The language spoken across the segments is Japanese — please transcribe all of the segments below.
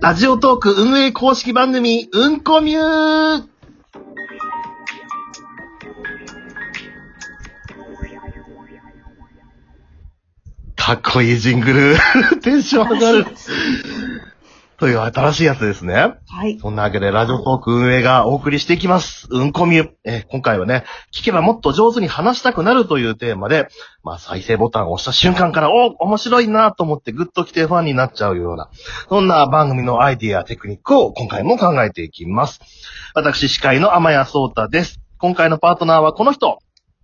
ラジオトーク運営公式番組、うんこみゅーかっこいいジングル。テンション上がる。という新しいやつですね。はい。そんなわけで、ラジオトーク運営がお送りしていきます。うんこみゅ。えー今回はね、聞けばもっと上手に話したくなるというテーマで、まあ、再生ボタンを押した瞬間から、お面白いなと思ってグッと来てファンになっちゃうような、そんな番組のアイディア、テクニックを今回も考えていきます。私、司会の天谷聡太です。今回のパートナーはこの人。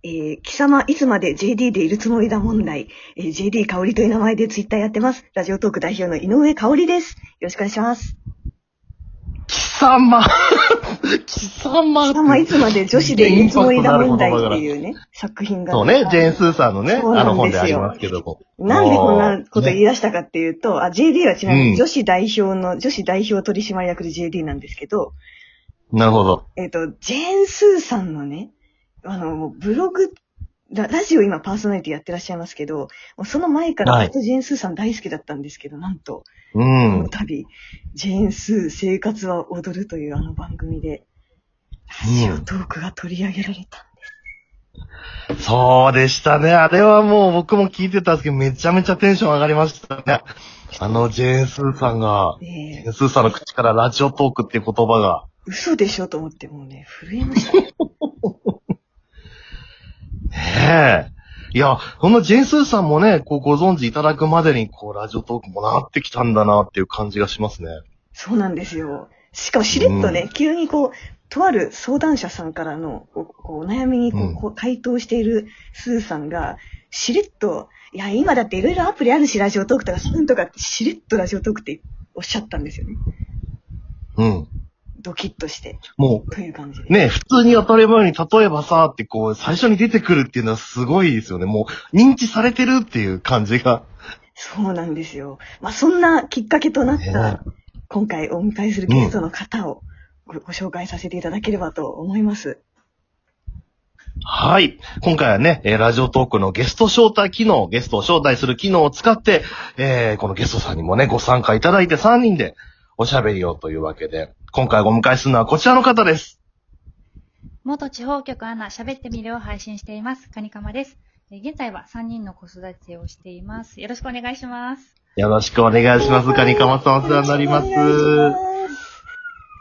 えー、貴様いつまで JD でいるつもりだ問題。えー、JD 香りという名前でツイッターやってます。ラジオトーク代表の井上香りです。よろしくお願いします。貴様 貴様貴様いつまで女子でいるつもりだ問題っていうね、作品が。そうね、ジェーン・スーさんのね、あの本でありますけども。なんでこんなこと言ねい出したかっていうと、あ、JD はちなみうんに女子代表の、女子代表取締役で JD なんですけど、なるほど。えっ、と、ジェーン・スーさんのね、あの、ブログ、ララジオ今パーソナリティやってらっしゃいますけど、もうその前からはいずっとジェーン・スーさん大好きだったんですけど、なんと、うこのん。度、ジェーン・スー生活は踊るというあの番組で、ラジオトークが取り上げられた。そうでしたね。あれはもう僕も聞いてたんですけど、めちゃめちゃテンション上がりましたね。あのジェーン・スーさんが、ジェでーン・スーさんの口からラジオトークっていう言葉が、嘘でしょと思ってもうね、震えましたね。ねえ。いや、このジェーン・スーさんもね、こうご存知いただくまでに、こう、ラジオトークもなってきたんだなっていう感じがしますね。そうなんですよ。しかもしれっとね、う急にこう、とある相談者さんからのお悩みにこう、回答しているスーさんが、しれっと、いや、今だっていろいろアプリあるし、ラジオトークとか、そういうのとか、しれっとラジオトークっておっしゃったんですよね。うん。ドキッとして、もという感じね、普通に当たり前に、例えばさ、ってこう、最初に出てくるっていうのはすごいですよね。もう、認知されてるっていう感じが。そうなんですよ。まあ、そんなきっかけとなっねた、今回お迎えするゲストの方をご,、ご紹介させていただければと思います。はい。今回はね、えーラジオトークのゲスト招待機能、ゲストを招待する機能を使って、えーこのゲストさんにもね、ご参加いただいて3人でおしゃべりをというわけで、今回お迎えするのはこちらの方です。元地方局アナ喋ってみるを配信しています。カニカマです。えー現在は3人の子育てをしています。よろしくお願いします。よろしくお願いします。カニカマさんお世話になります。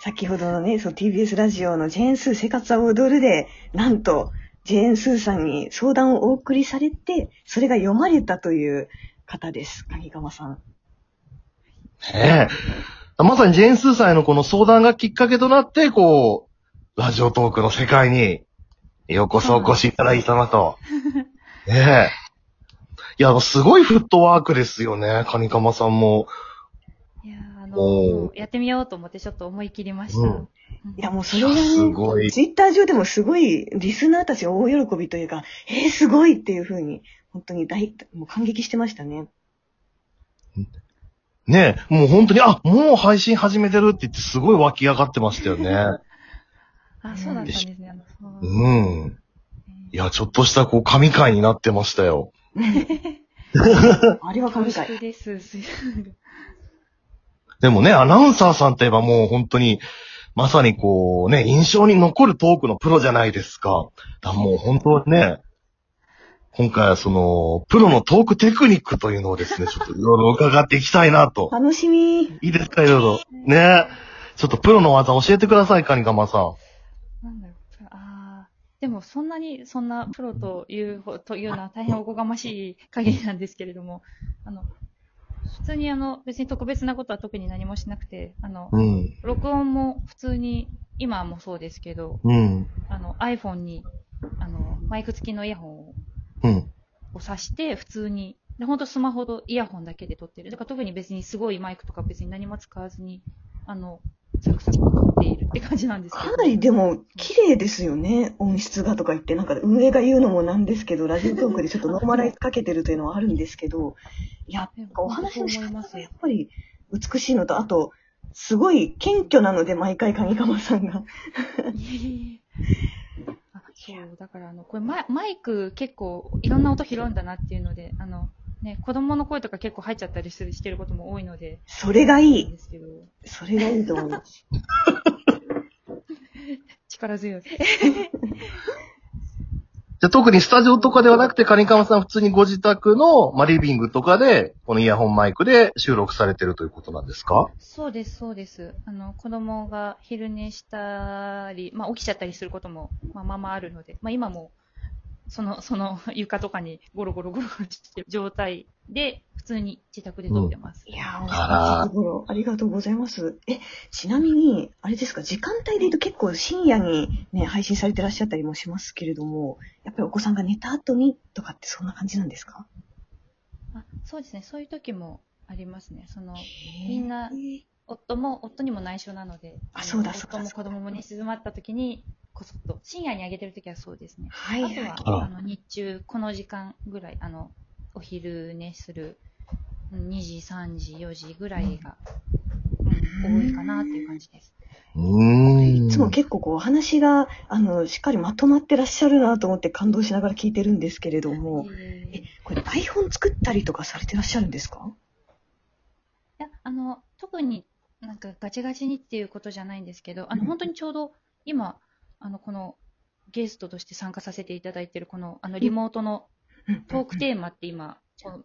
先ほどのね、そう TBS ラジオのジェーンスー生活は踊るで、なんと、ジェーンスーさんに相談をお送りされて、それが読まれたという方です。鍵釜さん。ねえ。まさにジェーン・スーさんへのこの相談がきっかけとなって、こう、ラジオトークの世界にようこそお越しいただいたなと。ねえ。いや、すごいフットワークですよね、カニカマさんも。いやーあのおーやってみようと思ってちょっと思い切りました。うんうんいや、もうそれがね、すごいツイッター上でもすごい、リスナーたちが大喜びというか、えー、すごいっていう風に、本当に大、もう感激してましたね。ねえ、もう本当に、あ、もう配信始めてるって言ってすごい湧き上がってましたよね。あ、そうだったんですね。ううん。いや、ちょっとしたこう、神回になってましたよ。あれは神回。です。でもね、アナウンサーさんといえばもう本当に、まさにこうね、印象に残るトークのプロじゃないですか。だもう本当ね、今回はその、プロのトークテクニックというのをですね、ちょっといろいろ伺っていきたいなと。楽しみ。いいですか、いろいろ。ねちょっとプロの技教えてください、カニカマさん。なんだろう。あーでもそんなに、そんなプロというほ、というのは大変おこがましい限りなんですけれども、あの、普通にあの、別に特別なことは特に何もしなくて、あの、うん。録音も普通に、今もそうですけど、うん。あの、iPhone に、あの、マイク付きのイヤホンをうん。を挿して、普通に、で、ほんとスマホとイヤホンだけで撮ってる。だから特に別にすごいマイクとか別に何も使わずに、あの、サクサク撮っているって感じなんですけど。かなりでも、綺麗ですよね。音質がとか言って、なんか運営が言うのもなんですけど、ラジオトークでちょっとノーマライズかけてるというのはあるんですけど、いや、なんかお話の仕方がやっぱり美しいのと、あと、すごい謙虚なので、毎回、上川さんが。いえいえあそう、だからあの、これマイマイク結構いろんな音拾うんだなっていうので、あの、ね、子供の声とか結構入っちゃったりするしてることも多いので。それがいい。ですけどそれがいいと思います。力強い。じゃあ特にスタジオとかではなくて、カニカマさん普通にご自宅の、まあ、リビングとかで、このイヤホンマイクで収録されてるということなんですか？そうです、そうです。あの、子供が昼寝したり、まあ起きちゃったりすることも、まあまあまああるので、まあ今も、その、その床とかにゴロゴロゴロゴロしてる状態で、普通に自宅で撮ってます。いやー、あらおところありがとうございます。え、ちなみに、あれですか、時間帯で言うと結構深夜にね、配信されてらっしゃったりもしますけれども、やっぱりお子さんが寝た後にとかってそんな感じなんですか？あそうですね、そういう時もありますね。その、みんな夫も、夫にも内緒なので、あのそうだそうだ夫も子供も寝静まった時に、こそっと、深夜にあげてる時はそうですね。はいはい。あとは、あの、日中、この時間ぐらい、あの、お昼寝する、うん2時、3時、4時ぐらいが、うん、多いかなっていう感じです。いつも結構こうお話が、あの、しっかりまとまってらっしゃるなと思って感動しながら聞いてるんですけれども、えこれ台本作ったりとかされてらっしゃるんですか？いや、あの、特になんかガチガチにっていうことじゃないんですけど、あの、うん本当にちょうど今、あの、このゲストとして参加させていただいてるこの、あの、リモートのトークテーマって今、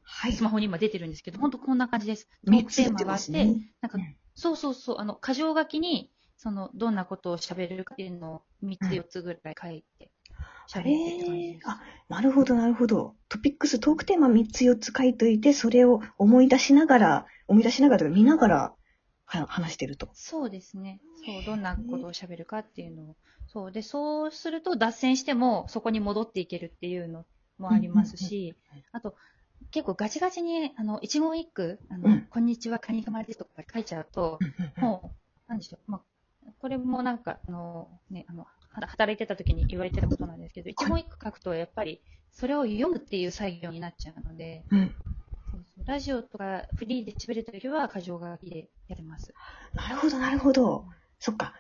はい。スマホに今出てるんですけど、本当こんな感じです。トー3クテーマがあって、すね。なんかうんそうそうそう、あの、箇条書きに、その、どんなことを喋れるかっていうのを3つうん4つぐらい書いて、喋あってって感じれです。あ、なるほど、なるほど。トピックス、トークテーマ3つ4つ書いといて、それを思い出しながら、思い出しながら見ながらは話してると。そうですね。そう、どんなことを喋るかっていうのを。そう。で、そうすると脱線してもそこに戻っていけるっていうのもありますしあと、結構ガチガチに、あの、一言一句、あの、うんこんにちは、カニカマですとか書いちゃうと、もう、なんでしょう、まあ、これもなんか、あの、ね、あの、は働いてた時に言われてたことなんですけど、一言一句書くと、やっぱり、それを読むっていう作業になっちゃうので、うん。ラジオとかフリーで喋るときは、箇条書きでやってます。なるほど、なるほど。そっか。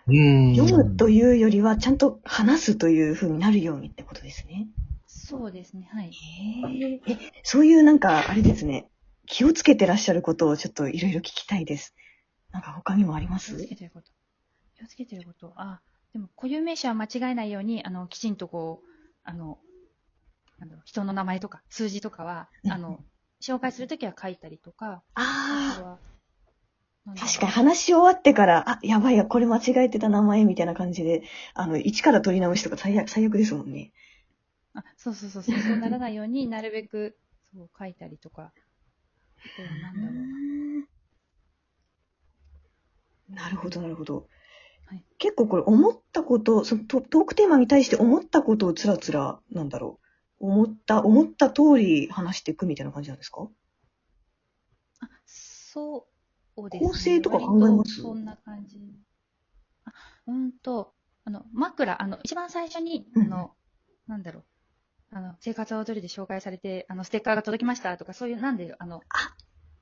読むというよりは、ちゃんと話すという風になるようにってことですね。そうですね、はい。へえ。え、そういうなんか、あれですね。気をつけてらっしゃることをちょっといろいろ聞きたいです。なんか他にもありま気をすつけてること。気をつけてること。あ、でも固有名詞は間違えないように、あの、きちんとこう、あの、なんだろう人の名前とか数字とかは、うんあの、紹介するときは書いたりとか、ああ。確かに話し終わってから、あ、やばいや、これ間違えてた名前みたいな感じで、あの、一から取り直しとか最悪、最悪ですもんね。あそうそうそうそう、そうならないようになるべく、そう書いたりとか、あとはなんだろうな。なるほど、なるほど。はい結構これ思ったこと、そのトトークテーマに対して思ったことをつらつら、なんだろう。思った、思った通り話していくみたいな感じなんですか？あ、そうですね。構成とか考えます？そんな感じ。あ、うんと、あの、枕、あの、一番最初に、あうんの、なんだろう。あの、生活を踊りで紹介されて、あの、ステッカーが届きましたとか、そういう、なんで、あの、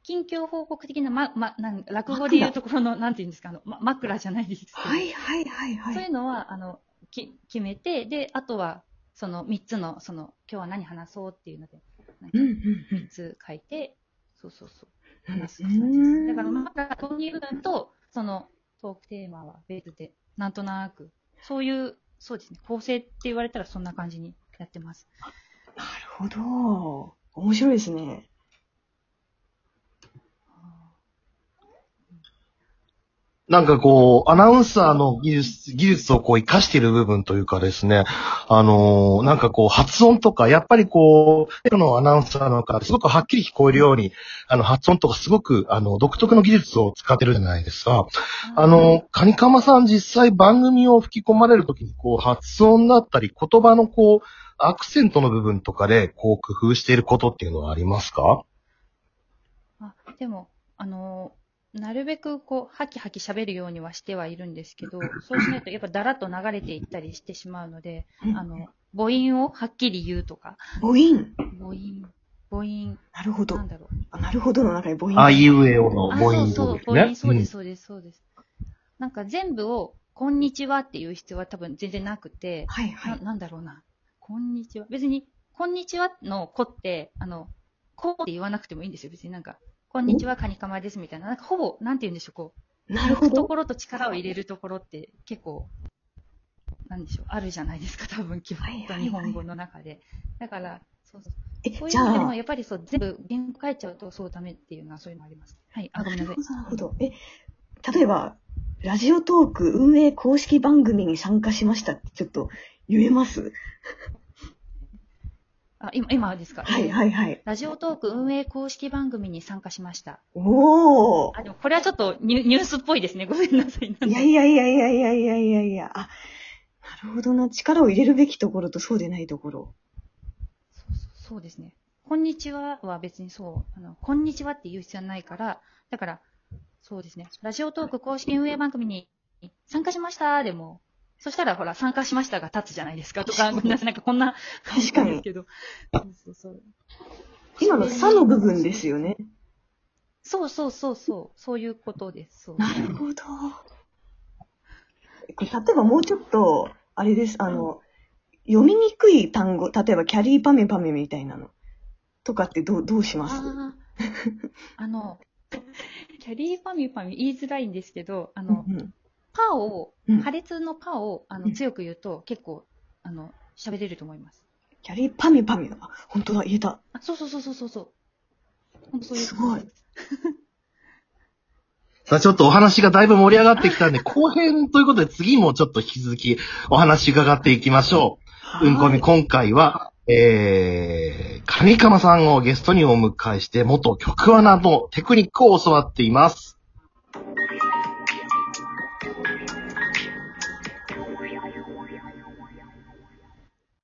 近況報告的な、ま、ま、なん落語で言うところの、なんて言うんですか、あの、ま、枕じゃないですけど、はいはいはいはそういい。うのは、あの、き決めて、で、あとは、その3つの、その、今日は何話そうっていうので、なんかうんうん3つ書いて、そうそうそう。うん。話す感じです。だから、まだ導入文と、そのトークテーマは別で、なんとなく、そういう、そうですね、構成って言われたらそんな感じにやってます。なるほど。面白いですね。なんかこう、アナウンサーの技術、技術をこう活かしている部分というかですね、あのーなんかこう発音とか、やっぱりこう、プロのアナウンサーの方、すごくはっきり聞こえるように、あの発音とかすごく、あの、独特の技術を使ってるじゃないですか。あの、カニカマさん実際番組を吹き込まれるときに、こう、発音だったり、言葉のこう、アクセントの部分とかで、こう、工夫していることっていうのはありますか？あでも、あのーなるべくこう、ハキハキ喋るようにはしてはいるんですけど、そうしないとやっぱだらっと流れていったりしてしまうので、あの、母音をはっきり言うとか、母音？母音、母音、なるほどな。んだろう。あなるほどの中に母音。あいうえおのあ、母音そうそう。母音、そうでんす、そうです、そうです。なんか全部を、こんにちはっていう必要は多分全然なくて、はいは。ないなんだろうな。こんにちは。別に、こんにちはの子って、あの、こうって言わなくてもいいんですよ。別になんか、こんにちは、カニカマですみたいな。なんかほぼ、なんて言うんでしょう、こう。なるほど。ところと力を入れるところって結構、なんでしょう、あるじゃないですか、多分、基本はいはいはい日本語の中で。だから、そうそう。え、そういうのでも、やっぱりそう、全部言語変えちゃうと、そうダメっていうのは、そういうのあります。はい。あ、ごめんなさい。なるほど。え、例えば、ラジオトーク運営公式番組に参加しましたってちょっと言えます？あ、今、今ですか？はいはいはい。ラジオトーク運営公式番組に参加しました。おー。あ、でもこれはちょっとニュニュースっぽいですね。ごめんなさい。いやいやいやいやいやいやいやいや。あ、なるほどな。力を入れるべきところとそうでないところ。そうそうそうですね。こんにちはは別にそう、あの、こんにちはって言う必要はないから、だから、そうですね。ラジオトーク公式運営番組に参加しましたでも、そしたらほら、参加しましたが立つじゃないですかとか、ごめんなさい。なんかこんな、確かにですけど。そうそうそう。今の差の部分ですよね。そうそうそうそう。そういうことです。そう。なるほど。例えばもうちょっと、あれです、あの、読みにくい単語、例えばキャリーパメパメみたいなの。とかってどう、どうします？あーあの、キャリーパミュパミュ言いづらいんですけど、あの、うんうんパをうん、破裂のパを、あの、うん強く言うと、結構、あの、喋れると思います。キャリーパメパメ。あ、本当だ、言えた。あ、そうそうそうそうそうそう。本当そういう。すごい。さあちょっとお話がだいぶ盛り上がってきたんで、後編ということで次もちょっと引き続きお話伺っていきましょう。うんこみ、今回は、えー、カニカマさんをゲストにお迎えして、元曲穴のテクニックを教わっています。